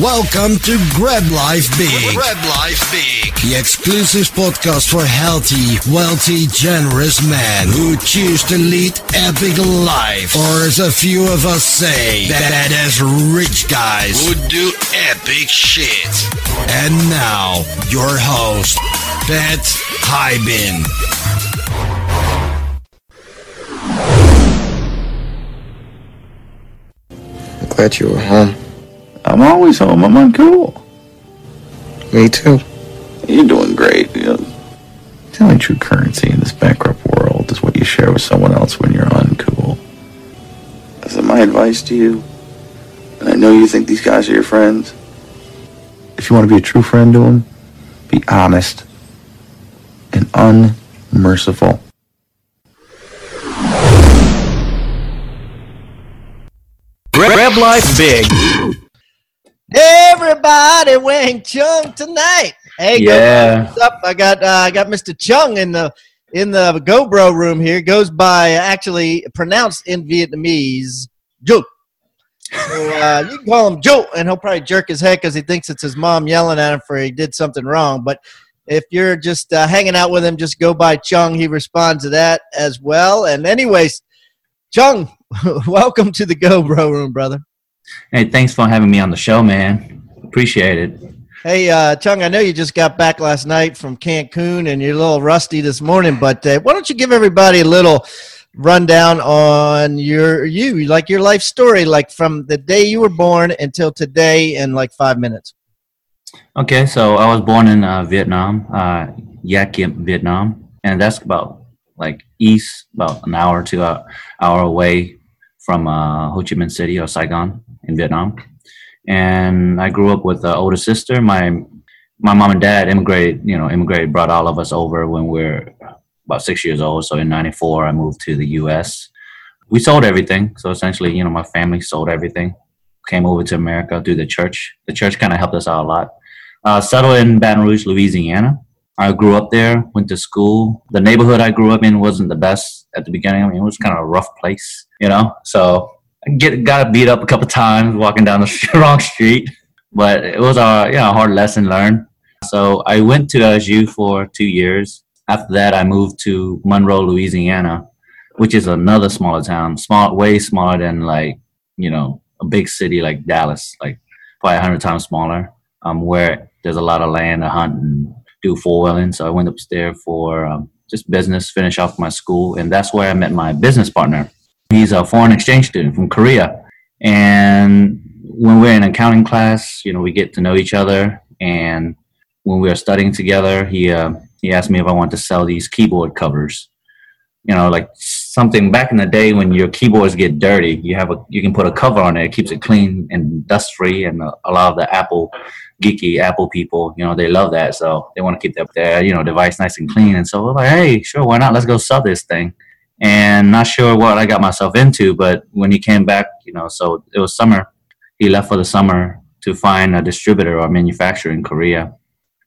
Welcome to Grab Life Big. Grab Life Big. The exclusive podcast for healthy, wealthy, generous men who choose to lead epic life. Or as a few of us say, that as rich guys who do epic shit. And now, your host, Pat Hiban. Glad you were home. I'm always home. I'm uncool. Me too. You're doing great. You know, the only true currency in this bankrupt world is what you share with someone else when you're uncool. So my advice to you, and I know you think these guys are your friends, if you want to be a true friend to them, be honest and unmerciful. Grab Life Big. Everybody Wang Chung tonight. Hey, Yeah. What's up? I got uh, I got Mr. Chung in the in the GoBro room here. Goes by actually pronounced in Vietnamese, Joe. So uh, you can call him Joe, and he'll probably jerk his head because he thinks it's his mom yelling at him for he did something wrong. But if you're just uh, hanging out with him, just go by Chung. He responds to that as well. And anyways, Chung, welcome to the GoBro room, brother. Hey, thanks for having me on the show, man. Appreciate it. Hey, uh, Chung, I know you just got back last night from Cancun and you're a little rusty this morning, but uh, why don't you give everybody a little rundown on your you, like your life story, like from the day you were born until today in like five minutes. Okay, so I was born in uh, Vietnam, uh, Yak Vietnam, and that's about like east, about an hour to an hour away from uh, Ho Chi Minh City or Saigon in Vietnam. And I grew up with an older sister. My my mom and dad immigrated, you know, immigrated, brought all of us over when we were about six years old. So in '94, I moved to the U.S. We sold everything. So essentially, you know, my family sold everything. Came over to America through the church. The church kind of helped us out a lot. Uh, settled in Baton Rouge, Louisiana. I grew up there, went to school. The neighborhood I grew up in wasn't the best at the beginning. I mean, it was kind of a rough place, you know. So get got beat up a couple times walking down the wrong street, but it was a you know hard lesson learned. So I went to LSU for two years. After that, I moved to Monroe, Louisiana, which is another smaller town, small, way smaller than like you know a big city like Dallas, like probably hundred times smaller. Um, where there's a lot of land to hunt and do four wheeling. So I went up there for um, just business, finish off my school, and that's where I met my business partner. He's a foreign exchange student from Korea, and when we're in accounting class, you know, we get to know each other. And when we were studying together, he uh, he asked me if I wanted to sell these keyboard covers. You know, like something back in the day when your keyboards get dirty, you have a you can put a cover on it. It keeps it clean and dust free. And a, a lot of the Apple geeky Apple people, you know, they love that. So they want to keep their, their, you know, device nice and clean. And so we're like, hey, sure, why not? Let's go sell this thing. And not sure what I got myself into, but when he came back, you know, so it was summer. He left for the summer to find a distributor or manufacturer in Korea.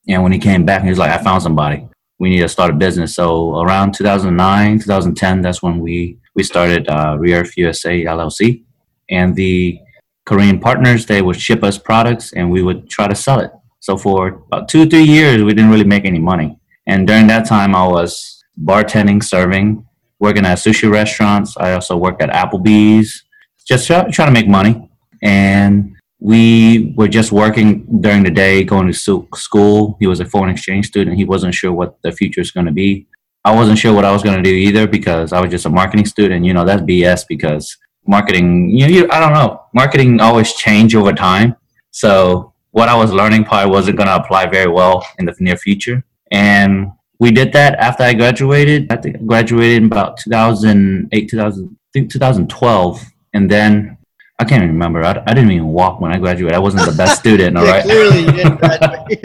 And when he came back, he was like, I found somebody. We need to start a business. So around 2009, 2010, that's when we, we started uh, USA LLC. And the Korean partners, they would ship us products and we would try to sell it. So for about two, three years, we didn't really make any money. And during that time, I was bartending, serving, working at sushi restaurants. I also worked at Applebee's, just try, trying to make money. And we were just working during the day, going to school. He was a foreign exchange student. He wasn't sure what the future is going to be. I wasn't sure what I was going to do either because I was just a marketing student. You know, that's BS because marketing you, you i don't know marketing always change over time so what i was learning probably wasn't going to apply very well in the near future and we did that after i graduated i think i graduated in about 2008 2000 I think 2012 and then I can't even remember. I, I didn't even walk when I graduated. I wasn't the best student. All yeah, right. Clearly, you didn't graduate.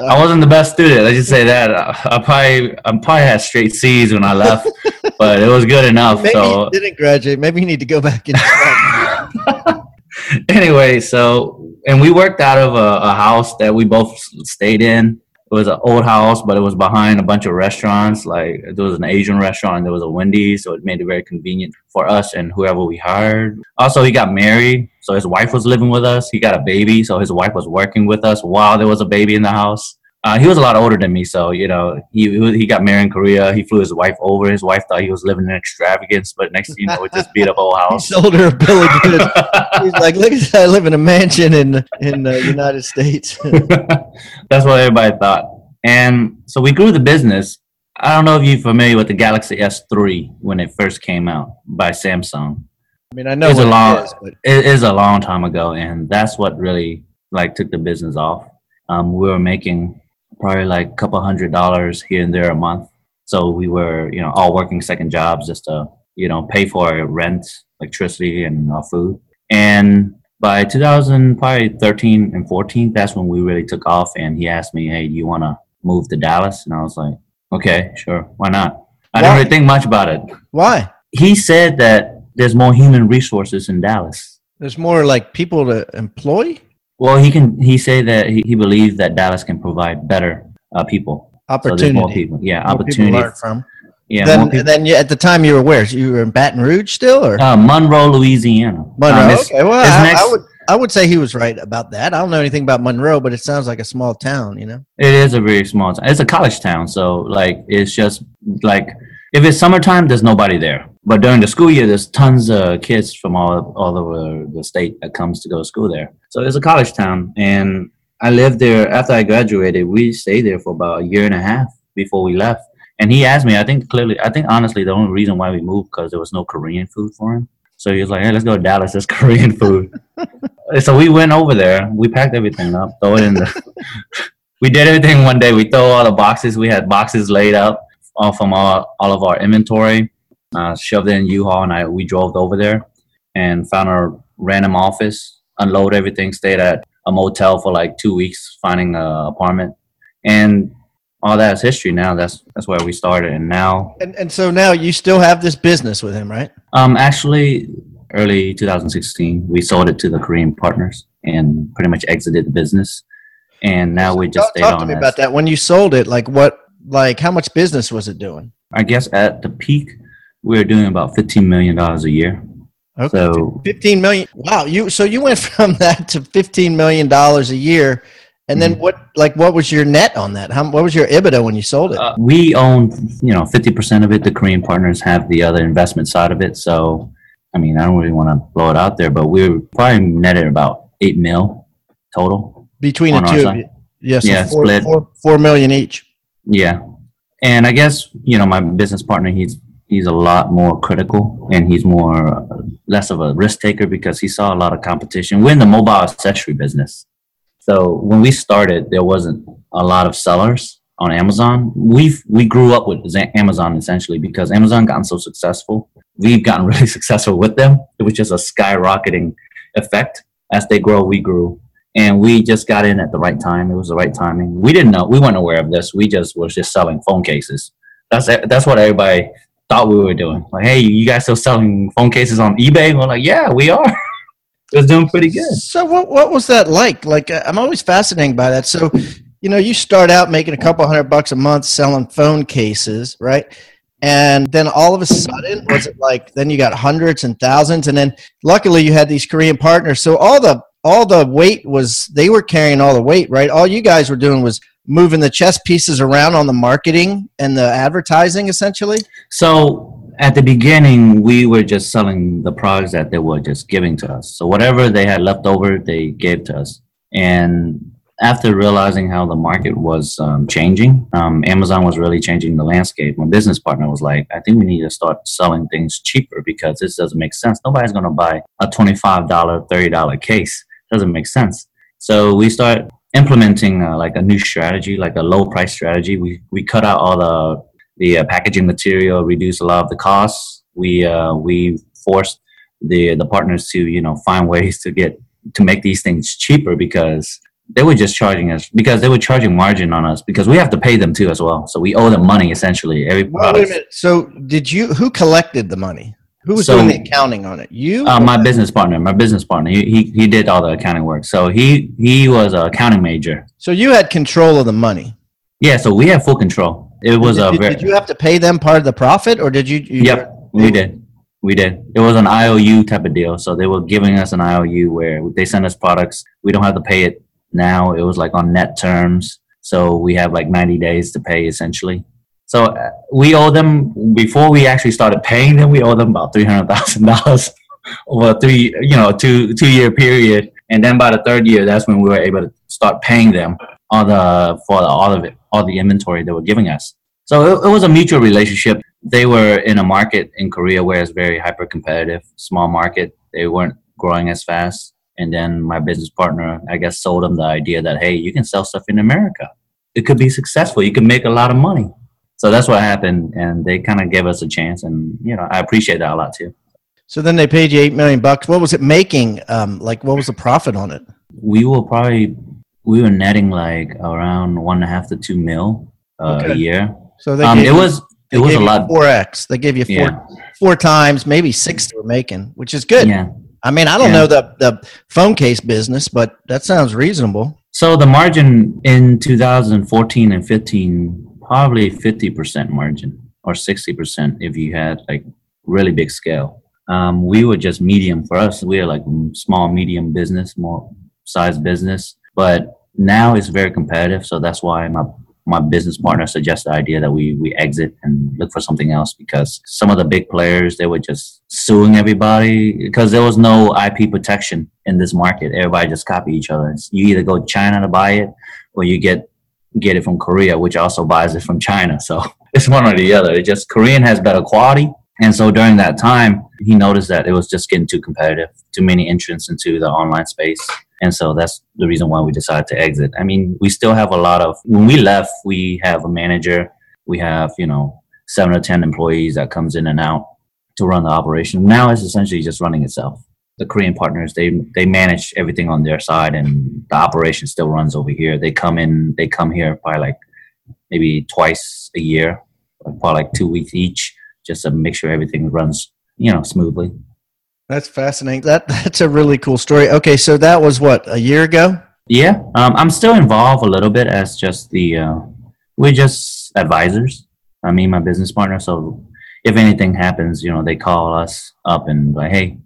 I wasn't the best student. Let's just say that. I, I probably I probably had straight C's when I left, but it was good enough. Maybe so you didn't graduate. Maybe you need to go back and. anyway, so and we worked out of a, a house that we both stayed in. It was an old house, but it was behind a bunch of restaurants. Like there was an Asian restaurant there was a Wendy's, so it made it very convenient for us and whoever we hired. Also, he got married, so his wife was living with us. He got a baby, so his wife was working with us while there was a baby in the house. Uh, he was a lot older than me, so you know he he got married in Korea. He flew his wife over. His wife thought he was living in extravagance, but next thing you know, it just beat up a whole He house. sold her a bill of goods. He's like, look at that, I live in a mansion in in the United States. That's what everybody thought. And so we grew the business. I don't know if you're familiar with the Galaxy S3 when it first came out by Samsung. I mean, I know It's a long- it is, but It is a long time ago, and that's what really like took the business off. Um, we were making probably like a couple hundred dollars here and there a month. So we were, you know, all working second jobs just to, you know, pay for rent, electricity, and our food. And by 2000, probably 13 and 14, that's when we really took off. And he asked me, "Hey, do you want to move to Dallas?" And I was like, "Okay, sure, why not?" I didn't really think much about it. why? He said that there's more human resources in Dallas. There's more like people to employ Well, he can. He say that he, he believes that Dallas can provide better uh, people. So more people. Yeah, More people opportunity. learn from. Yeah, then, then you, at the time you were where? You were in Baton Rouge still, or Uh, Monroe, Louisiana. Monroe? Um, okay, well, I, next- I would I would say he was right about that. I don't know anything about Monroe, but it sounds like a small town. You know, It is a very small town. It's a college town, so like it's just like if it's summertime, there's nobody there. But during the school year, there's tons of kids from all all over the state that comes to go to school there. So it's a college town, and I lived there after I graduated. We stayed there for about a year and a half before we left. And he asked me, I think clearly, I think honestly, the only reason why we moved because there was no Korean food for him. So he was like, "Hey, let's go to Dallas. There's Korean food." so we went over there. We packed everything up, throw it in the we did everything one day. We throw all the boxes. We had boxes laid out uh, from all, all of our inventory, uh, shoved it in U-Haul, and I we drove over there and found a random office, unload everything, stayed at a motel for like two weeks, finding an apartment, and all that is history. Now that's that's where we started, and now and and so now you still have this business with him, right? um actually early 2016 we sold it to the Korean partners and pretty much exited the business, and now we just talk, stayed talk on to me about that. When you sold it, like what, like how much business was it doing? I guess at the peak, we were doing about fifteen million dollars a year. Okay, So fifteen million. Wow, you so you went from that to fifteen million dollars a year, and then Mhm. what? Like, what was your net on that? How what was your EBITDA when you sold it? uh, we own, you know, fifty percent of it. The Korean partners have the other investment side of it. So, I mean, I don't really want to blow it out there, but we were probably netted about eight mil total. Between the two of side. you, yes, Yeah, four, split. four, four million each. Yeah, and I guess you know my business partner. He's he's a lot more critical, and he's more less of a risk taker because he saw a lot of competition. We're in the mobile accessory business, so when we started, there wasn't a lot of sellers on Amazon. We've we grew up with Amazon essentially because Amazon gotten so successful. We've gotten really successful with them. It was just a skyrocketing effect. As they grow, we grew and we just got in at the right time. It was the right timing. We didn't know. We weren't aware of this. We just was just selling phone cases. That's that's what everybody thought we were doing. Like, hey, you guys still selling phone cases on eBay? We're like, yeah, we are. it was doing pretty good. So what what was that like? Like uh, I'm always fascinated by that. So, you know, you start out making a couple hundred bucks a month selling phone cases, right? And then all of a sudden, was it like then you got hundreds and thousands, and then luckily you had these Korean partners. So all the all the weight was they were carrying all the weight, right? All you guys were doing was moving the chess pieces around on the marketing and the advertising, essentially. So at the beginning, we were just selling the products that they were just giving to us. So whatever they had left over, they gave to us. And after realizing how the market was um, changing, um, Amazon was really changing the landscape. My business partner was like, I think we need to start selling things cheaper because this doesn't make sense. Nobody's going to buy a $25, $30 case. Doesn't make sense. So we start implementing uh, like a new strategy, like a low price strategy. We, we cut out all the the uh, packaging material, reduce a lot of the costs. We uh, we forced the the partners to you know find ways to get to make these things cheaper because they were just charging us because they were charging margin on us because we have to pay them too as well. So we owe them money essentially. Every Well, wait a product. minute. So did you? Who collected the money? Who was So- doing the accounting on it? You? Uh, my business partner, my business partner, he, he he did all the accounting work. So he he was an accounting major. So you had control of the money. Yeah, so we had full control. It was did, a did- very did you have to pay them part of the profit, or did you? you Yep, we did. We did. It was an IOU type of deal. So they were giving us an IOU where they send us products. We don't have to pay it now. It was like on net terms. So we have like 90 days to pay essentially. So uh, we owe them before we actually started paying them. We owe them about three hundred thousand dollars over a three, you know, two two year period. And then by the third year, that's when we were able to start paying them all the for all of it, all the inventory they were giving us. So it, it was a mutual relationship. They were in a market in Korea where it's very hyper competitive, small market. They weren't growing as fast. And then my business partner, I guess, sold them the idea that hey, you can sell stuff in America. It could be successful. You can make a lot of money. So that's what happened, and they kind of gave us a chance, and you know I appreciate that a lot too. So then they paid you eight million bucks. What was it making? Um, like what was the profit on it? We were probably we were netting like around one and a half to two mil uh, Okay. a year. So they Um, it was it was gave a you lot. Four x. They gave you four Yeah, four times, maybe six. They were making, which is good. yeah. I mean, I don't Yeah. know the the phone case business, but that sounds reasonable. So the margin in 2014 and 15, probably 50% margin or 60% if you had like really big scale. Um, we were just medium for us. We are like small, medium business, more size business. But now it's very competitive. So that's why my my business partner suggested the idea that we we exit and look for something else because some of the big players they were just suing everybody because there was no IP protection in this market. Everybody just copy each other. You either go to China to buy it or you get get it from Korea, which also buys it from China. So it's one or the other. It just Korean has better quality. And so during that time, he noticed that it was just getting too competitive, too many entrants into the online space. And so that's the reason why we decided to exit. I mean, we still have a lot of, when we left, we have a manager, we have, you know, seven or 10 employees that comes in and out to run the operation. Now it's essentially just running itself. The Korean partners, they, they manage everything on their side and the operation still runs over here. They come in, they come here probably like maybe twice a year, probably like two weeks each, just to make sure everything runs, you know, smoothly. That's fascinating. That that's a really cool story. Okay, so that was what a year ago. Yeah, um, I'm still involved a little bit as just the uh, we're just advisors. I mean, my business partner. So if anything happens, you know, they call us up and like, hey,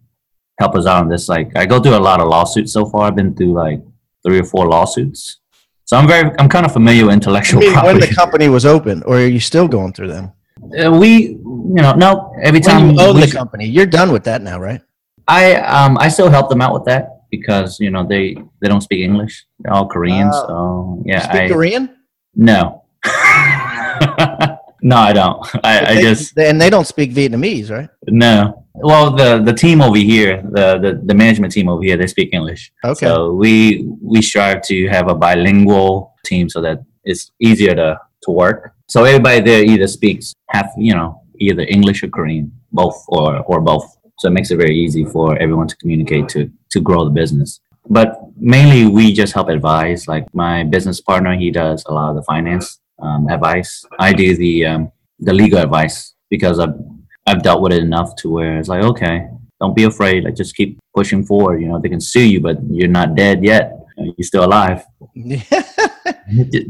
help us out on this. Like, I go through a lot of lawsuits so far. I've been through like three or four lawsuits. So I'm very, I'm kind of familiar with I intellectual mean, when the company was open, or are you still going through them? Uh, we, you know, no, every When time you own we- the company, you're done with that now, right? I um I still help them out with that because you know they they don't speak English. They're all Korean, Oh. so You yeah. speak I, Korean? No. no, I don't. I, I They- just and they don't speak Vietnamese, right? no. Well, the the team over here, the, the the management team over here, they speak English. Okay. So we we strive to have a bilingual team so that it's easier to to work. So everybody there either speaks half, you know, either English or Korean, both or or both. So it makes it very easy for everyone to communicate to to grow the business. But mainly, we just help advise. Like my business partner, he does a lot of the finance um, advice. I do the um, the legal advice because I've I've dealt with it enough to where it's like, okay, don't be afraid. Like just keep pushing forward. You know, they can sue you, but you're not dead yet. You're still alive.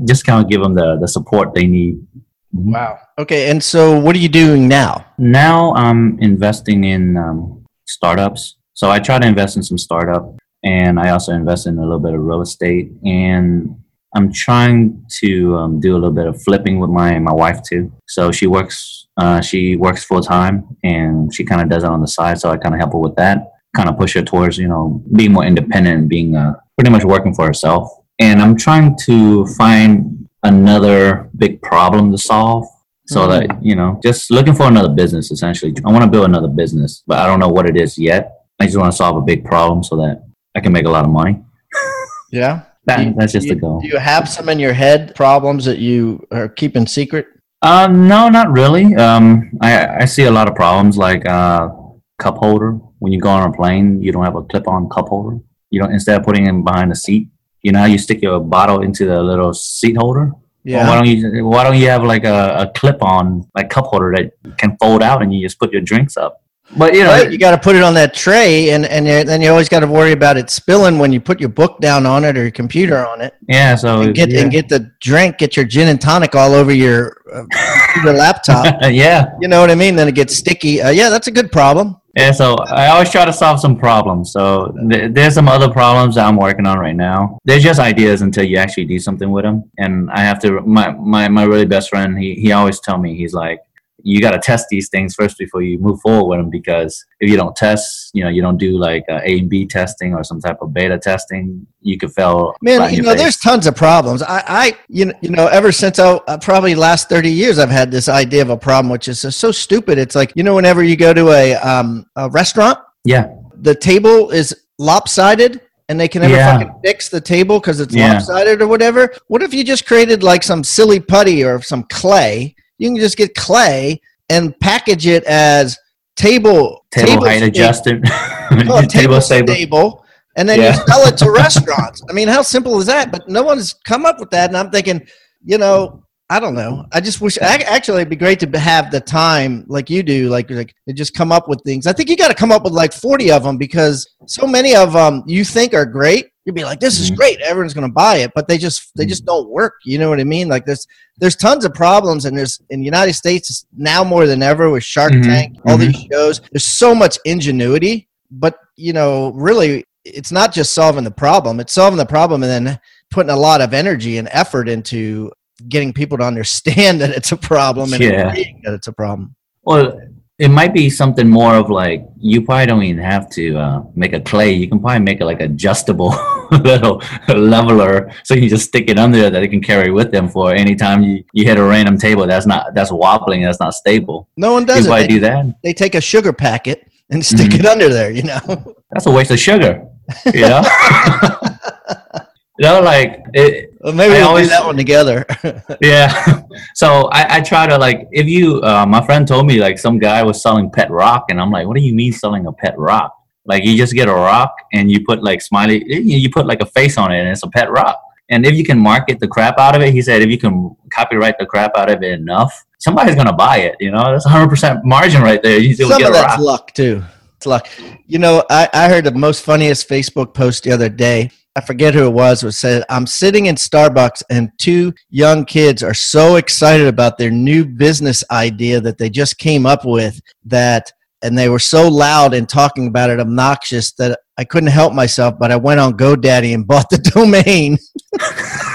Just kind of give them the the support they need. wow. Okay, and so what are you doing now? Now I'm investing in um, startups. So I try to invest in some startup, and I also invest in a little bit of real estate. And I'm trying to um, do a little bit of flipping with my my wife too. So she works uh, she works full time, and she kind of does it on the side. So I kind of help her with that, kind of push her towards you know being more independent, and being uh, pretty much working for herself. And I'm trying to find another big problem to solve so that you know just looking for another business essentially i want to build another business but i don't know what it is yet i just want to solve a big problem so that i can make a lot of money Yeah. That, you- that's just do the goal. Do you have some in your head problems that you are keeping secret? um no not really. Um i i see a lot of problems like uh cup holder. When you go on a plane you don't have a clip on cup holder. You don't instead of putting it behind the seat you know how you stick your bottle into the little seat holder? Well, why don't you Why don't you have like a, a clip on like cup holder that can fold out and you just put your drinks up? But you know, Right, you got to put it on that tray, and and then you always got to worry about it spilling when you put your book down on it or your computer on it, yeah. So and get yeah. and get the drink, get your gin and tonic all over your uh, computer laptop. yeah, You know what I mean? Then it gets sticky. Uh, yeah, that's a good problem. yeah. So I always try to solve some problems. So th- there's some other problems that I'm working on right now. They're just ideas until you actually do something with them. And I have to. My my my really best friend. He he always tell me he's like. You got to test these things first before you move forward with them because if you don't test, you know, you don't do like A and B testing or some type of beta testing, you could fail. Man, you know, there's tons of problems. I, I, you know, you know, ever since I uh, probably last thirty years, I've had this idea of a problem, which is so stupid. It's like you know, whenever you go to a um a restaurant, yeah, the table is lopsided and they can never Yeah. fucking fix the table because it's Yeah. lopsided or whatever. What if you just created like some silly putty or some clay? You can just get clay and package it as table table height sta- adjusted, oh, table table stable. stable, and then Yeah. you sell it to restaurants. I mean, how simple is that? But no one's come up with that, and I'm thinking, you know, I don't know. I just wish. Actually, it'd be great to have the time, like you do, like like to just come up with things. I think you got to come up with like 40 of them because so many of them you think are great. You'd be like, "This is Mhm. great. Everyone's going to buy it," but they just they just don't work. You know what I mean? Like there's there's tons of problems, and there's in the United States now more than ever with Shark Mhm. Tank, all these shows. There's so much ingenuity, but you know, really, it's not just solving the problem. It's solving the problem and then putting a lot of energy and effort into getting people to understand that it's a problem and Yeah. agreeing that it's a problem. Well, it might be something more of like you probably don't even have to uh, make a clay. You can probably make it like adjustable little leveler, so you just stick it under there that it can carry with them for any time you, you hit a random table that's not that's wobbling, that's not stable. No one does probably do that. they take a sugar packet and stick Mhm. it under there, you know. That's a waste of sugar. You know. you know, like it, Well, maybe I we'll always- do that one together. Yeah. So I, I try to like if you uh, my friend told me like some guy was selling pet rock and I'm like, what do you mean selling a pet rock? Like you just get a rock and you put like smiley you put like a face on it and it's a pet rock. And if you can market the crap out of it, he said if you can copyright the crap out of it enough, somebody's gonna buy it. You know, that's 100 percent margin right there. You still Some get of a that's rock. luck too. It's luck. You know, I, I heard the most funniest Facebook post the other day. I forget who it was. Was said, "I'm sitting in Starbucks and two young kids are so excited about their new business idea that they just came up with that." And they were so loud and talking about it obnoxious that I couldn't help myself, but I went on GoDaddy and bought the domain.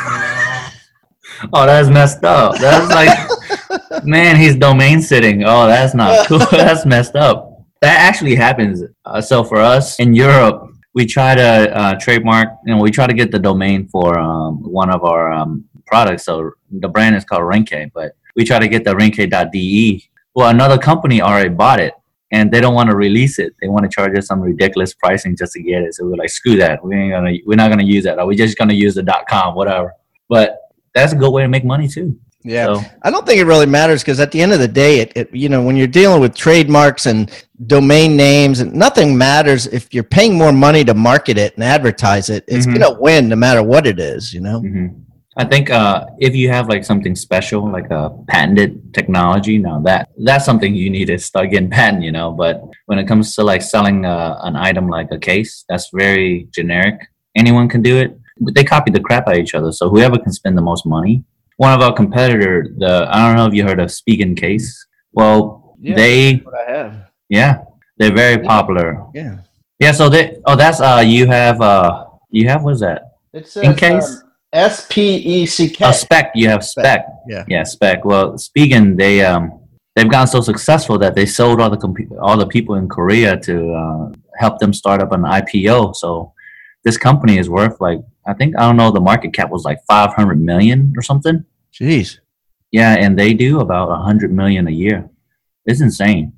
Oh, that's messed up. That's like, man, he's domain sitting. Oh, that's not cool. that's messed up. That actually happens. Uh, so for us in Europe, we try to uh, trademark, you know, we try to get the domain for um, one of our um, products. So the brand is called Renke, but we try to get the renke.de. Well, another company already bought it and they don't want to release it. They want to charge us some ridiculous pricing just to get it. So we're like, screw that. We ain't gonna, we're not gonna use that. We're just gonna use the .com, whatever. But that's a good way to make money too. Yeah. So, I don't think it really matters because at the end of the day, it, it you know when you're dealing with trademarks and domain names, and nothing matters if you're paying more money to market it and advertise it. It's Mhm. gonna win no matter what it is. You know. mhm. I think uh, if you have like something special, like a patented technology, now that that's something you need to start getting patent, you know. But when it comes to like selling uh, an item like a case, that's very generic. Anyone can do it. But they copy the crap out of each other. So whoever can spend the most money. One of our competitor, the I don't know if you heard of Spigen Case. Well, yeah, they what I have. yeah, they're very popular. Yeah. Yeah, so they oh that's uh you have uh you have what's that? It's In case S P E C K. a Speck you have Speck. Yeah. Yeah, Speck. Well, Spigen, they um they've gotten so successful that they sold all the compu- all the people in Korea to uh, help them start up an IPO. So this company is worth like I think I don't know the market cap was like 500 million or something. Jeez. Yeah, and they do about 100 million a year. It's insane.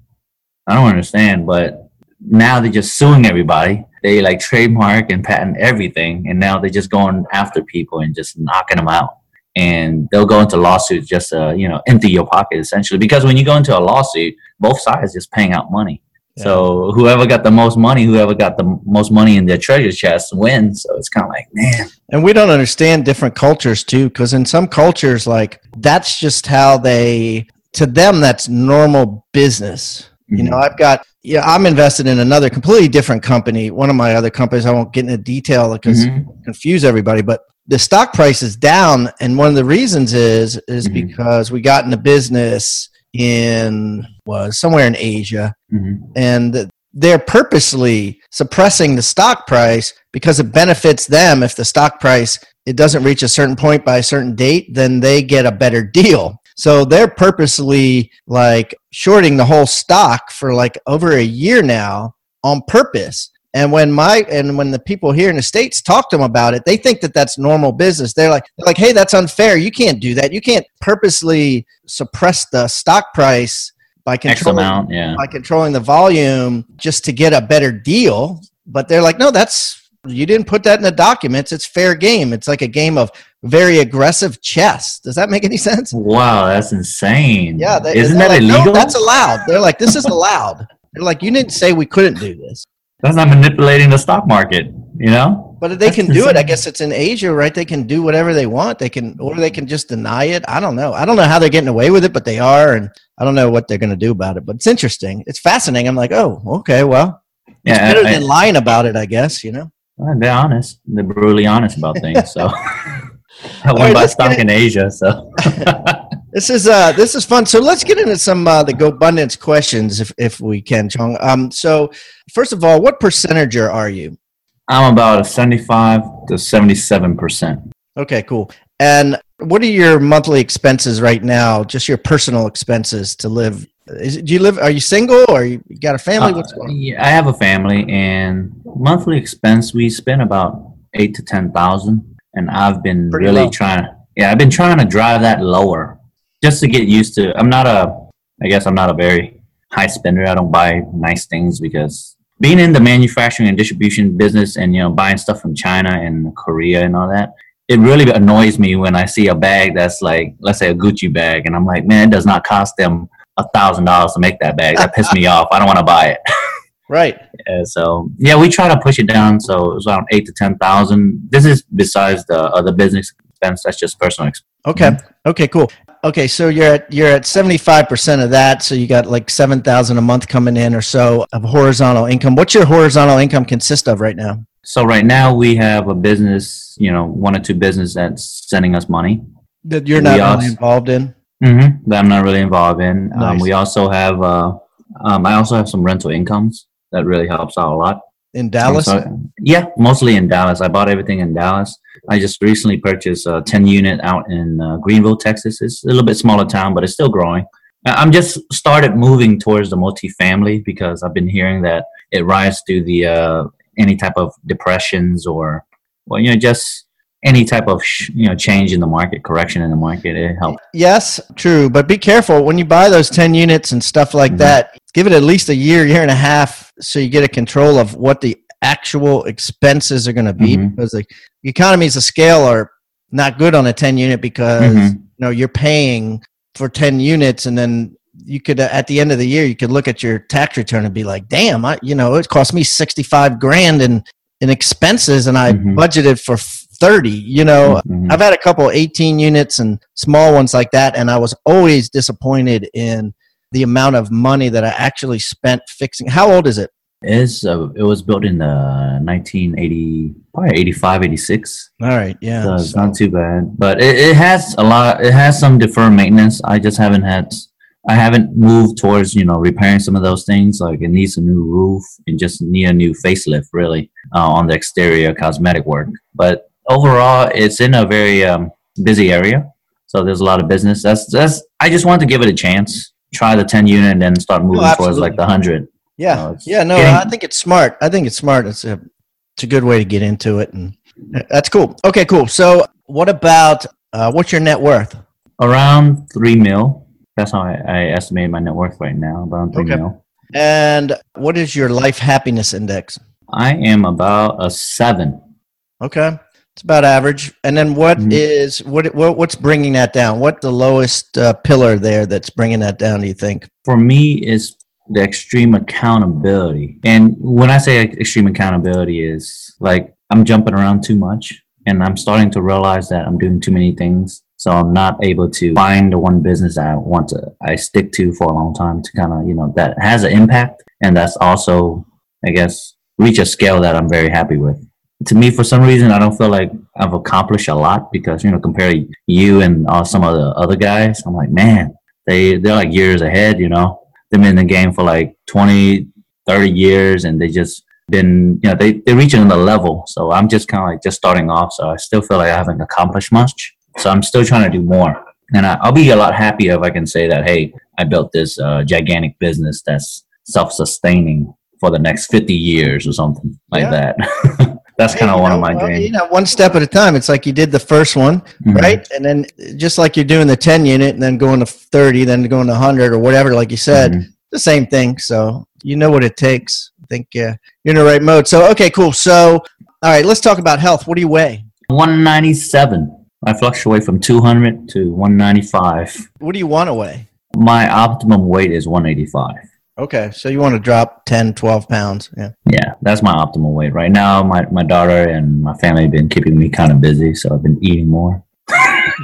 I don't understand, but now they're just suing everybody. They like trademark and patent everything, and now they're just going after people and just knocking them out. And they'll go into lawsuits just to, you know, empty your pocket essentially. Because when you go into a lawsuit, both sides just paying out money. So whoever got the most money, whoever got the most money in their treasure chest wins. So it's kind of like, man, And we don't understand different cultures too, because in some cultures, like that's just how they, to them, that's normal business. You Mhm. know, I've got yeah, I'm invested in another completely different company. One of my other companies, I won't get into detail because Mhm. confuse everybody, but the stock price is down, and one of the reasons is is Mhm. because we got into business in was somewhere in Asia, Mhm. and they're purposely suppressing the stock price because it benefits them. If the stock price it doesn't reach a certain point by a certain date then they get a better deal. So they're purposely like shorting the whole stock for like over a year now on purpose and when my and when the people here in the states talk to them about it they think that that's normal business they're like they're like hey that's unfair you can't do that you can't purposely suppress the stock price by controlling amount, yeah. by controlling the volume just to get a better deal. But they're like, no, that's you didn't put that in the documents. It's fair game. It's like a game of very aggressive chess. Does that make any sense? Wow, that's insane. Yeah, they, isn't that like, no, illegal? that's allowed. They're like, this is allowed. They're like, you didn't say we couldn't do this. That's not manipulating the stock market, you know? But if they That's can do it, I guess it's in Asia, right? They can do whatever they want. They can, or they can just deny it. I don't know. I don't know how they're getting away with it, but they are, and I don't know what they're going to do about it. But it's interesting. It's fascinating. I'm like, oh, okay, well, it's Yeah, better I- than lying about it, I guess. You know. They're honest. They're brutally honest about things. So I right, wouldn't buy let's stock in Asia. So This is uh this is fun. So let's get into some uh the GoBundance questions if if we can, Chung. Um so first of all, what percentager are you? I'm about a 75 to 77 percent. Okay, cool. And what are your monthly expenses right now? Just your personal expenses to live. Is, do you live? Are you single or you got a family? What's going on? Uh, yeah, I have a family, and monthly expense we spend about eight to ten thousand, and I've been Pretty really low. trying. Yeah, I've been trying to drive that lower, just to get used to. I'm not a. I guess I'm not a very high spender. I don't buy nice things because being in the manufacturing and distribution business, and you know, buying stuff from China and Korea and all that. It really annoys me when I see a bag that's like, let's say, a Gucci bag, and I'm like, man, it does not cost them a thousand dollars to make that bag. That pissed me off. I don't want to buy it. Right. Uh, so yeah, we try to push it down. So it's around eight to ten thousand. This is besides the other business expense. That's just personal expense. Okay. Okay, cool. Okay, so you're at you're at 75% of that, so you got like 7,000 a month coming in or so of horizontal income. What's your horizontal income consist of right now? So right now we have a business, you know, one or two business that's sending us money. That you're not also- really involved in? Mm-hmm. That I'm not really involved in. Um, we also have, uh, um, I also have some rental incomes that really helps out a lot. In Dallas? Yeah, mostly in Dallas. I bought everything in Dallas. I just recently purchased a 10 unit out in uh, Greenville, Texas. It's a little bit smaller town, but it's still growing. I'm just started moving towards the multifamily because I've been hearing that it rises to the uh, any type of depressions or well, you know, just any type of sh- you know change in the market, correction in the market. It helps. Yes, true. But be careful when you buy those 10 units and stuff like Mhm. that. Give it at least a year, year and a half so you get a control of what the actual expenses are going to be Mhm. because the economies of scale are not good on a 10 unit because Mhm. you know you're paying for 10 units and then you could at the end of the year you could look at your tax return and be like damn I, you know it cost me 65 grand in in expenses and i Mhm. budgeted for 30 you know Mhm. I've had a couple 18 units and small ones like that, and I was always disappointed in the amount of money that I actually spent fixing. How old is it? It's uh, it was built in the 1980, probably 85, 86. All right, yeah. So it's so- not too bad, but it, it has a lot. It has some deferred maintenance. I just haven't had. I haven't moved towards you know repairing some of those things. Like it needs a new roof and just need a new facelift, really, uh, on the exterior cosmetic work. But overall, it's in a very um, busy area, so there's a lot of business. That's that's. I just wanted to give it a chance, try the ten unit, and then start moving towards like the hundred. yeah, No, it's yeah. No, getting- I think it's smart. I think it's smart. It's a it's a good way to get into it, and that's cool. Okay, cool. So, what about uh, what's your net worth? Around three mil. That's how I, I estimate my net worth right now. Around three Okay. mil. And what is your life happiness index? I am about a seven. Okay, it's about average. And then what Mhm. is what, what what's bringing that down? What the lowest uh, pillar there that's bringing that down? Do you think? For me, is the extreme accountability. And when I say extreme accountability, is like I'm jumping around too much, and I'm starting to realize that I'm doing too many things So I'm not able to find the one business that I want to, I stick to for a long time to kind of, you know, that has an impact. And that's also, I guess, reach a scale that I'm very happy with. To me, for some reason, I don't feel like I've accomplished a lot because, you know, compare you and uh, some of the other guys, I'm like, man, they, they're like years ahead, you know, they've been in the game for like 20, 30 years and they just been, you know, they, they're reaching another level. So I'm just kind of like just starting off. So I still feel like I haven't accomplished much. So I'm still trying to do more. And I, will be a lot happier if I can say that, hey, I built this uh, gigantic business that's self sustaining for the next 50 years or something like yeah. that. that's kind of hey, one know, of my well, dreams. You know, one step at a time. It's like you did the first one, mm-hmm. right? And then just like you're doing the 10 unit and then going to 30, then going to 100 or whatever, like you said, mm-hmm. the same thing. So you know what it takes. I think uh, you're in the right mode. So, okay, cool. So, all right, let's talk about health. What do you weigh? 197. I fluctuate from 200 to 195. What do you want to weigh? My optimum weight is 185. Okay, so you want to drop 10, 12 pounds. Yeah. Yeah, that's my optimal weight. Right now, my, my daughter and my family have been keeping me kind of busy, so I've been eating more.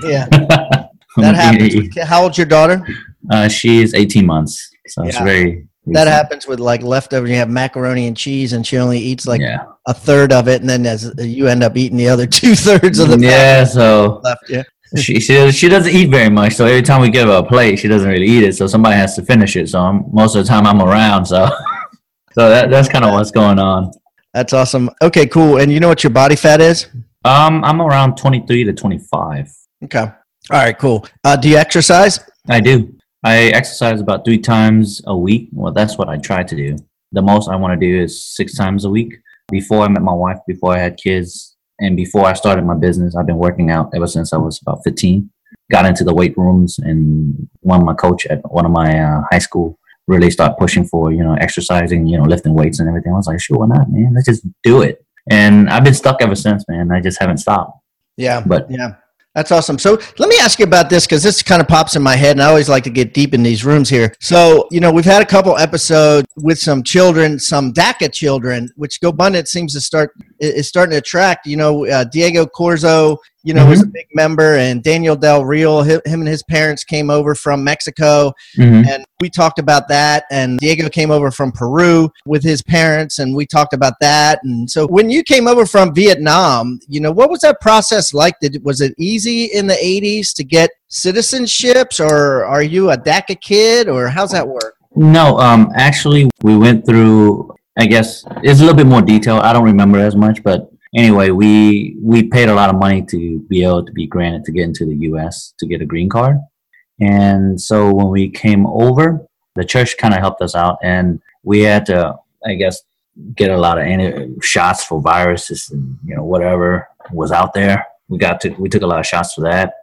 yeah. that happens. How old's your daughter? Uh, she is 18 months, so yeah. it's very that happens with like leftovers. You have macaroni and cheese, and she only eats like yeah. a third of it, and then as you end up eating the other two thirds of the yeah. So left, yeah. She she she doesn't eat very much. So every time we give her a plate, she doesn't really eat it. So somebody has to finish it. So I'm, most of the time I'm around. So so that that's kind of what's going on. That's awesome. Okay, cool. And you know what your body fat is? Um, I'm around 23 to 25. Okay. All right, cool. Uh, do you exercise? I do. I exercise about three times a week. Well, that's what I try to do. The most I want to do is six times a week. Before I met my wife, before I had kids, and before I started my business, I've been working out ever since I was about 15. Got into the weight rooms, and one of my coach at one of my uh, high school really started pushing for you know exercising, you know lifting weights and everything. I was like, sure, why not, man? Let's just do it. And I've been stuck ever since, man. I just haven't stopped. Yeah, but yeah, that's awesome. So let me ask you about this because this kind of pops in my head, and I always like to get deep in these rooms here. So, you know, we've had a couple episodes with some children, some DACA children, which GoBundance seems to start is starting to attract. You know, uh, Diego Corzo you know, mm-hmm. was a big member, and Daniel Del Real, him and his parents came over from Mexico, mm-hmm. and we talked about that. And Diego came over from Peru with his parents, and we talked about that. And so, when you came over from Vietnam, you know, what was that process like? Did was it easy in the '80s to get citizenships, or are you a DACA kid, or how's that work? No, um, actually, we went through. I guess it's a little bit more detail. I don't remember as much, but anyway, we we paid a lot of money to be able to be granted to get into the U.S. to get a green card, and so when we came over, the church kind of helped us out, and we had to, I guess, get a lot of anti- shots for viruses and you know whatever was out there. We got to we took a lot of shots for that.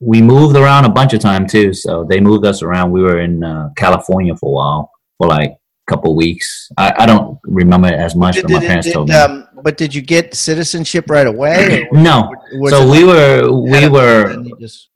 We moved around a bunch of time too, so they moved us around. We were in uh, California for a while, for like couple weeks. I, I don't remember it as much, did, but my parents did, told me. Um, but did you get citizenship right away? no. So we were we were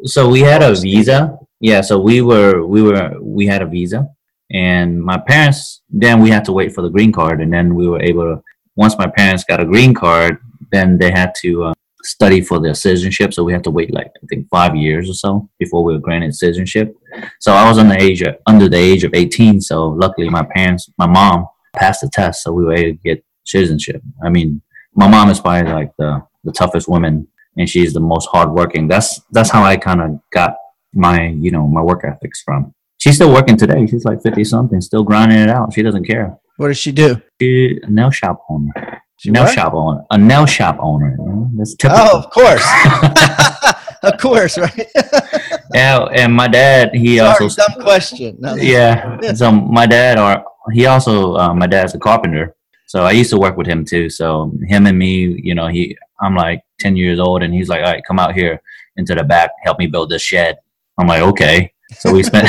so we had a visa. Yeah. So we were we were we had a visa, and my parents. Then we had to wait for the green card, and then we were able to. Once my parents got a green card, then they had to. Uh, study for their citizenship. So we had to wait like I think five years or so before we were granted citizenship. So I was under the age of, under the age of 18. So luckily my parents, my mom passed the test, so we were able to get citizenship. I mean, my mom is probably like the the toughest woman, and she's the most hardworking. That's that's how I kind of got my you know my work ethics from. She's still working today. She's like 50 something, still grinding it out. She doesn't care. What does she do? She, a nail shop owner nail what? shop owner. A nail shop owner. You know? That's typical. Oh, of course. of course, right? yeah, and my dad, he Sorry, also. Dumb question. No. Yeah. so my dad, or he also, uh, my dad's a carpenter. So I used to work with him too. So him and me, you know, he, I'm like 10 years old, and he's like, all right, come out here into the back, help me build this shed. I'm like, okay. So we spent.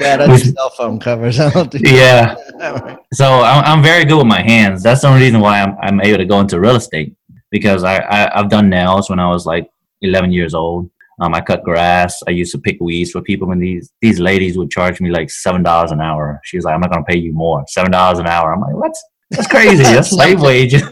Yeah, that's cell phone covers. Do yeah. So I'm, I'm very good with my hands. That's the only reason why I'm, I'm able to go into real estate because I, I I've done nails when I was like 11 years old. Um, I cut grass. I used to pick weeds for people. And these these ladies would charge me like seven dollars an hour. She was like, "I'm not gonna pay you more. Seven dollars an hour." I'm like, "What? That's crazy. That's slave wages."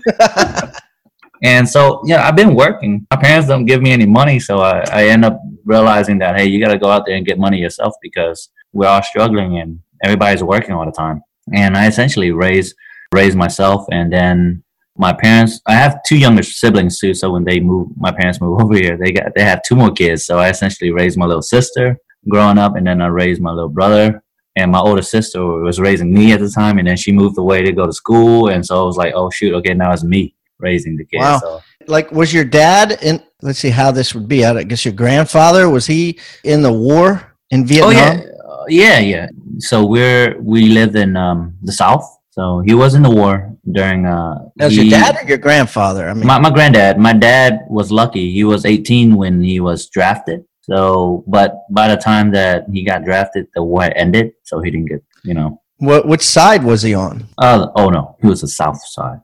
And so, yeah, I've been working. My parents don't give me any money, so I, I end up realizing that hey, you got to go out there and get money yourself because we're all struggling and everybody's working all the time. And I essentially raised raised myself, and then my parents. I have two younger siblings too, so when they move, my parents move over here. They got they have two more kids, so I essentially raised my little sister growing up, and then I raised my little brother. And my older sister was raising me at the time, and then she moved away to go to school, and so I was like, "Oh shoot, okay, now it's me raising the kids." Wow. So Like, was your dad in? Let's see how this would be. I guess your grandfather was he in the war in Vietnam? Oh yeah, yeah, yeah. So we're we live in um, the South. So he was in the war during. Uh, That was he- your dad or your grandfather? I mean, My my granddad. My dad was lucky. He was 18 when he was drafted. So, but by the time that he got drafted, the war ended. So he didn't get, you know. what which side was he on? Uh, oh no, he was the South side.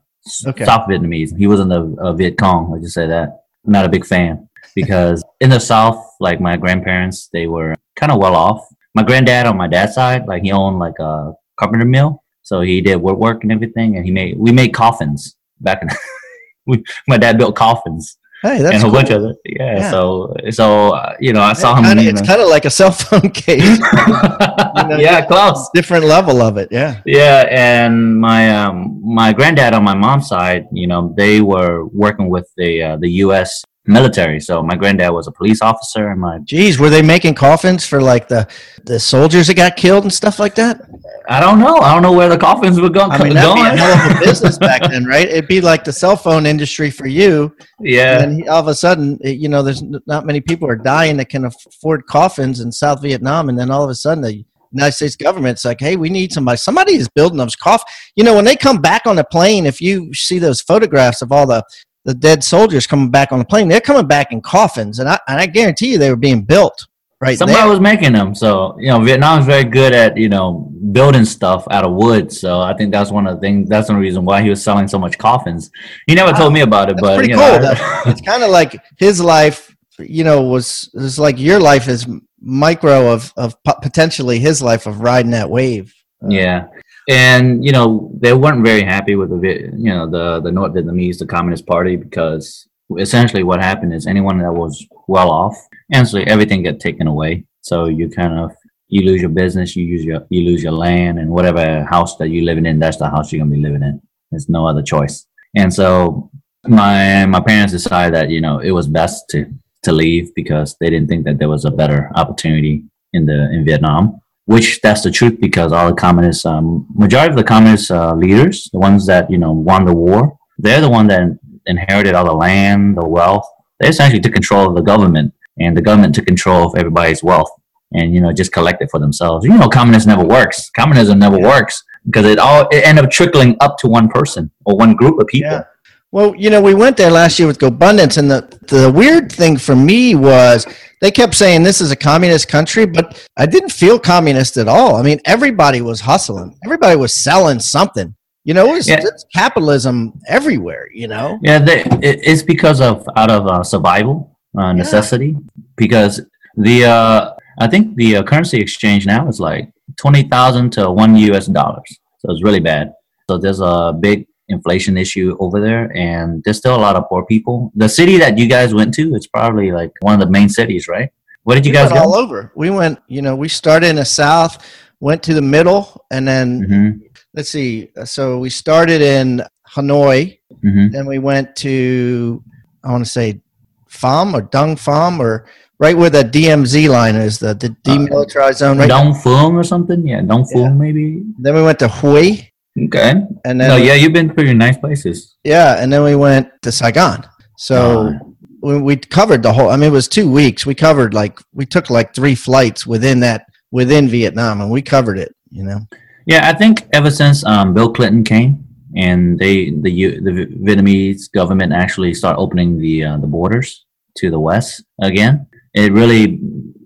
Okay. South Vietnamese. He wasn't the uh, Viet Cong. I just say that. Not a big fan because in the South, like my grandparents, they were kind of well off. My granddad on my dad's side, like he owned like a carpenter mill, so he did woodwork and everything, and he made we made coffins back in. we, my dad built coffins Hey, that's and a cool. bunch of it. Yeah, Yeah. So so uh, you know, I saw him. Kinda- it's kind of like a cell phone case. know, yeah, close. Different level of it. Yeah. Yeah, and my um my granddad on my mom's side, you know, they were working with the uh, the U.S. military. So my granddad was a police officer, and my Geez, were they making coffins for like the the soldiers that got killed and stuff like that? I don't know, I don't know where the coffins were going. I mean, that'd be a hell of a business back then, right? It'd be like the cell phone industry for you. yeah, And then all of a sudden, you know, there's not many people are dying that can afford coffins in South Vietnam, and then all of a sudden the United States government's like, "Hey, we need somebody. Somebody is building those coffins." You know, when they come back on the plane, if you see those photographs of all the the dead soldiers coming back on the plane, they're coming back in coffins, and I and I guarantee you they were being built right somebody there. was making them. So you know, Vietnam's very good at you know building stuff out of wood. So I think that's one of the things. That's the reason why he was selling so much coffins. He never told me about it, That's but pretty you know, it's kind of like his life, you know, was was like your life is micro of of potentially his life of riding that wave. Uh, yeah, and you know they weren't very happy with the you know the the North Vietnamese, the Communist Party, because essentially what happened is anyone that was well off, essentially everything got taken away. So you kind of you lose your business, you use your you lose your land, and whatever house that you're living in, that's the house you're gonna be living in. There's no other choice. And so my my parents decided that you know it was best to to leave because they didn't think that there was a better opportunity in the in Vietnam which that's the truth because all the communist um, majority of the communist uh, leaders the ones that you know won the war they're the one that inherited all the land the wealth. They essentially took control of the government and the government took control of everybody's wealth and you know just collect it for themselves. You know communism never works. Communism never works because it all it ended up trickling up to one person or one group of people. Yeah. Well, you know, we went there last year with GoBundance, and the the weird thing for me was they kept saying this is a communist country, but I didn't feel communist at all. I mean, everybody was hustling, everybody was selling something. You know, it was, Yeah. it's capitalism everywhere. You know, Yeah, they, it, it's because of out of uh, survival uh, necessity. Because the uh, I think the uh, currency exchange now is like twenty thousand to one U.S. dollars, so it's really bad. So there's a big inflation issue over there, and there's still a lot of poor people. The city that you guys went to, it's probably like one of the main cities, right? What did you we guys go? all over. We went, you know, we started in the south, went to the middle, and then hmm let's see. So we started in Hanoi, hmm Then we went to I want to say Pham or Dung Pham or right where the DMZ line is, the, the demilitarized zone. Right. Dong Phuong or something? Yeah, Dong Phuong maybe. Then we went to Hue, Okay. and then yeah, you've been pretty nice places. yeah, and then we went to Saigon. So Uh, we, we covered the whole. I mean, it was two weeks. We covered like we took like three flights within that within Vietnam, and we covered it. You know. Yeah, I think ever since um, Bill Clinton came and they the the Vietnamese government actually start opening the uh, the borders to the west again, it really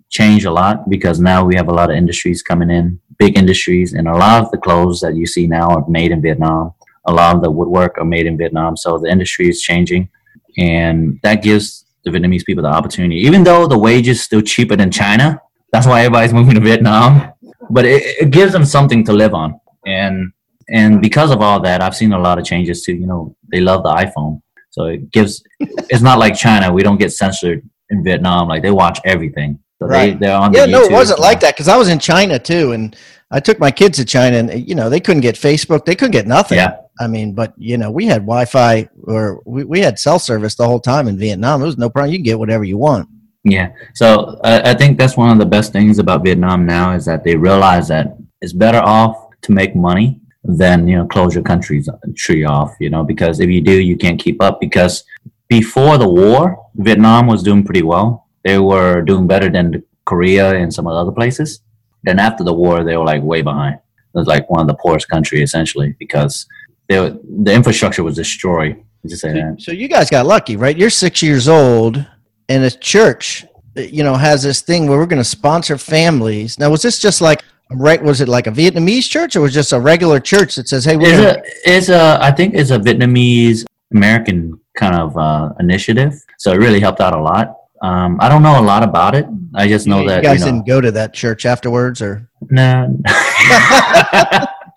changed a lot because now we have a lot of industries coming in, big industries, and a lot of the clothes that you see now are made in Vietnam. A lot of the woodwork are made in Vietnam, so the industry is changing, and that gives the Vietnamese people the opportunity. Even though the wages still cheaper than China, that's why everybody's moving to Vietnam but it, it gives them something to live on and and because of all that i've seen a lot of changes too you know they love the iphone So it gives. it's not like China. We don't get censored in Vietnam. Like they watch everything. So Right. they they're on. Yeah, the no, it wasn't so- like that because I was in China too, and I took my kids to China, and you know they couldn't get Facebook, they couldn't get nothing. Yeah. I mean, but you know we had Wi-Fi or we, we had cell service the whole time in Vietnam. It was no problem. You can get whatever you want. Yeah. So uh, I think that's one of the best things about Vietnam now is that they realize that it's better off to make money than you know close your country's tree off. You know because if you do, you can't keep up. Because before the war, Vietnam was doing pretty well. They were doing better than Korea and some of the other places. Then after the war, they were like way behind. It was like one of the poorest country essentially because they were, the infrastructure was destroyed. Just say that. So you guys got lucky, right? You're six years old, and a church, you know, has this thing where we're going to sponsor families. Now, was this just like right? Was it like a Vietnamese church, or was it just a regular church that says, "Hey, we're It's gonna, a, it's a, I think it's a Vietnamese American kind of uh, initiative. So it really helped out a lot. Um, I don't know a lot about it. I just know you that guys you know, didn't go to that church afterwards, or no,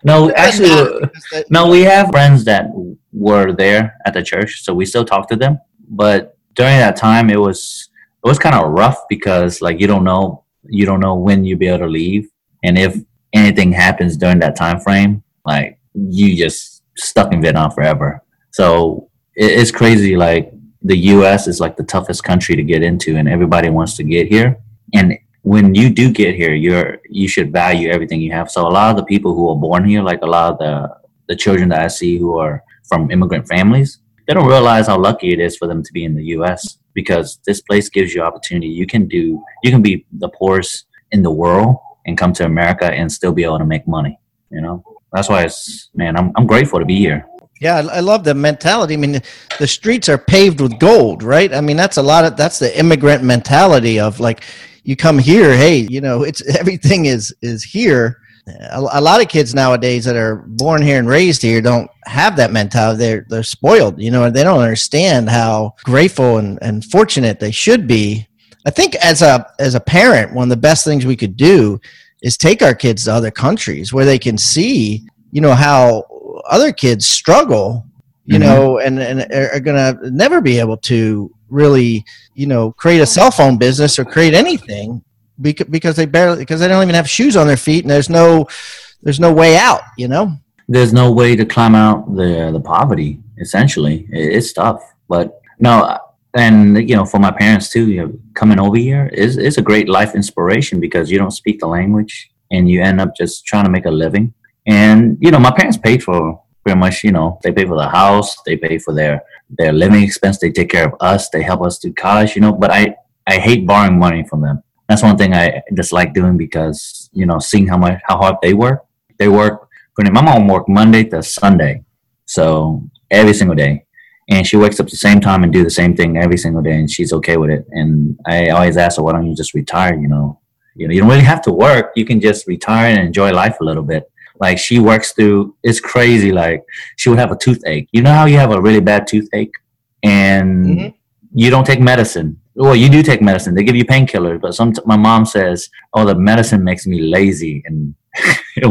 no, actually, no. We have friends that were there at the church, so we still talk to them. But during that time, it was it was kind of rough because like you don't know you don't know when you'll be able to leave, and if anything happens during that time frame, like you just stuck in Vietnam forever. So it, it's crazy. Like the U.S. is like the toughest country to get into, and everybody wants to get here. And when you do get here, you're you should value everything you have. So a lot of the people who are born here, like a lot of the the children that I see who are from immigrant families, they don't realize how lucky it is for them to be in the U.S. because this place gives you opportunity. You can do you can be the poorest in the world and come to America and still be able to make money. You know, that's why it's man, I'm I'm grateful to be here. Yeah, I love the mentality. I mean, the streets are paved with gold, right? I mean, that's a lot of that's the immigrant mentality of like, you come here, hey, you know, it's everything is is here. A, a lot of kids nowadays that are born here and raised here don't have that mentality. They're they're spoiled, you know, they don't understand how grateful and, and fortunate they should be. I think as a as a parent, one of the best things we could do is take our kids to other countries where they can see, you know, how other kids struggle, you Mhm. know, and, and are going to never be able to really, you know, create a cell phone business or create anything because, because they barely, because they don't even have shoes on their feet and there's no, there's no way out, you know? there's no way to climb out the the poverty. Essentially, it's tough. But no, and you know, for my parents too, you know, coming over here is is a great life inspiration because you don't speak the language and you end up just trying to make a living. And you know, my parents paid for pretty much. You know, they pay for the house, they pay for their their living expense, they take care of us, they help us through college. You know, but I I hate borrowing money from them. That's one thing I dislike doing because you know, seeing how much how hard they work. They work my mom worked Monday to Sunday, so every single day, and she wakes up the same time and do the same thing every single day, and she's okay with it. And I always ask her, "Why don't you just retire?" You know, you know, you don't really have to work. You can just retire and enjoy life a little bit. Like she works through. It's crazy. Like she would have a toothache. You know how you have a really bad toothache, and Mhm. you don't take medicine. Well, you do take medicine. They give you painkillers, but some my mom says, "Oh, the medicine makes me lazy and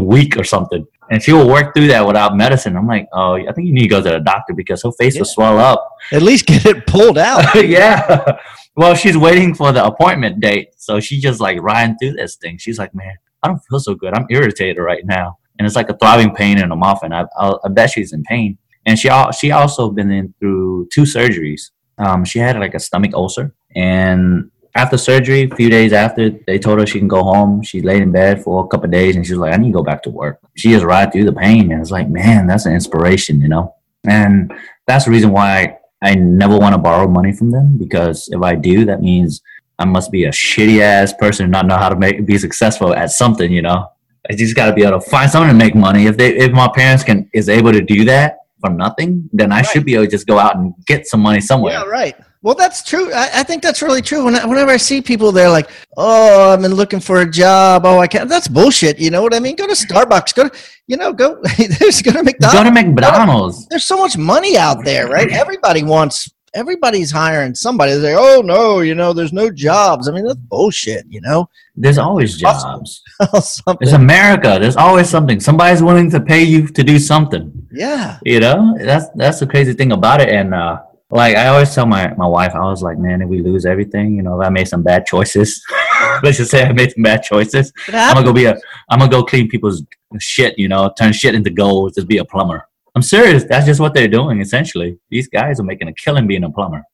weak or something." And she will work through that without medicine. I'm like, "Oh, I think you need to go to the doctor because her face will swell up." At least get it pulled out. yeah. Well, she's waiting for the appointment date, so she just like riding through this thing. She's like, "Man, I don't feel so good. I'm irritated right now, and it's like a throbbing pain in the mouth, and I, I, I bet she's in pain." And she she also been in through two surgeries. Um, she had like a stomach ulcer, and after surgery, a few days after, they told her she can go home. She laid in bed for a couple days, and she was like, "I need to go back to work." She just ride through the pain, and it's like, man, that's an inspiration, you know. And that's the reason why I never want to borrow money from them because if I do, that means I must be a shitty ass person and not know how to make be successful at something, you know. I just got to be able to find something to make money. If they if my parents can is able to do that for nothing, then I should be able to just go out and get some money somewhere. Yeah, right. Well, that's true. I, I think that's really true. When I, whenever I see people, they're like, "Oh, I've been looking for a job. Oh, I can't." That's bullshit. You know what I mean? Go to Starbucks. Go to, you know, go. There's go to McDonald's. Go to McDonald's. There's so much money out there, right? Everybody wants. Everybody's hiring somebody. They say, "Oh no, you know, there's no jobs." I mean, that's bullshit. You know, There's always jobs. It's America. There's always something. Somebody's willing to pay you to do something. Yeah. You know, that's that's the crazy thing about it. And uh, like I always tell my my wife, I was like, man, if we lose everything, you know, if I made some bad choices, let's just say I made some bad choices. I'm gonna go be a. I'm gonna go clean people's shit, you know, turn shit into gold, just be a plumber. I'm serious. That's just what they're doing essentially. These guys are making a killing being a plumber.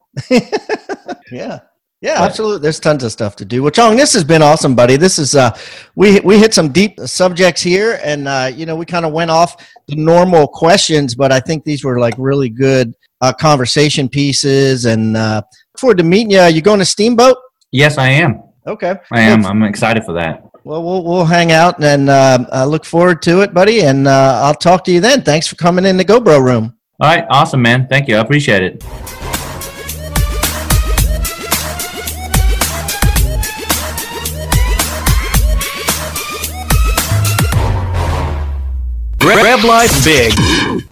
Yeah. Yeah, absolutely. There's tons of stuff to do. Well, Chung, this has been awesome, buddy. This is uh, we we hit some deep subjects here, and uh, you know, we kind of went off the normal questions, but I think these were like really good uh, conversation pieces. And uh, look forward to meeting you. You going to Steamboat? Yes, I am. Okay, I am. I'm excited for that. Well, we'll we'll hang out and uh, uh, look forward to it, buddy. And uh, I'll talk to you then. Thanks for coming in the GoBro room. All right, awesome, man. Thank you. I appreciate it. Grab life big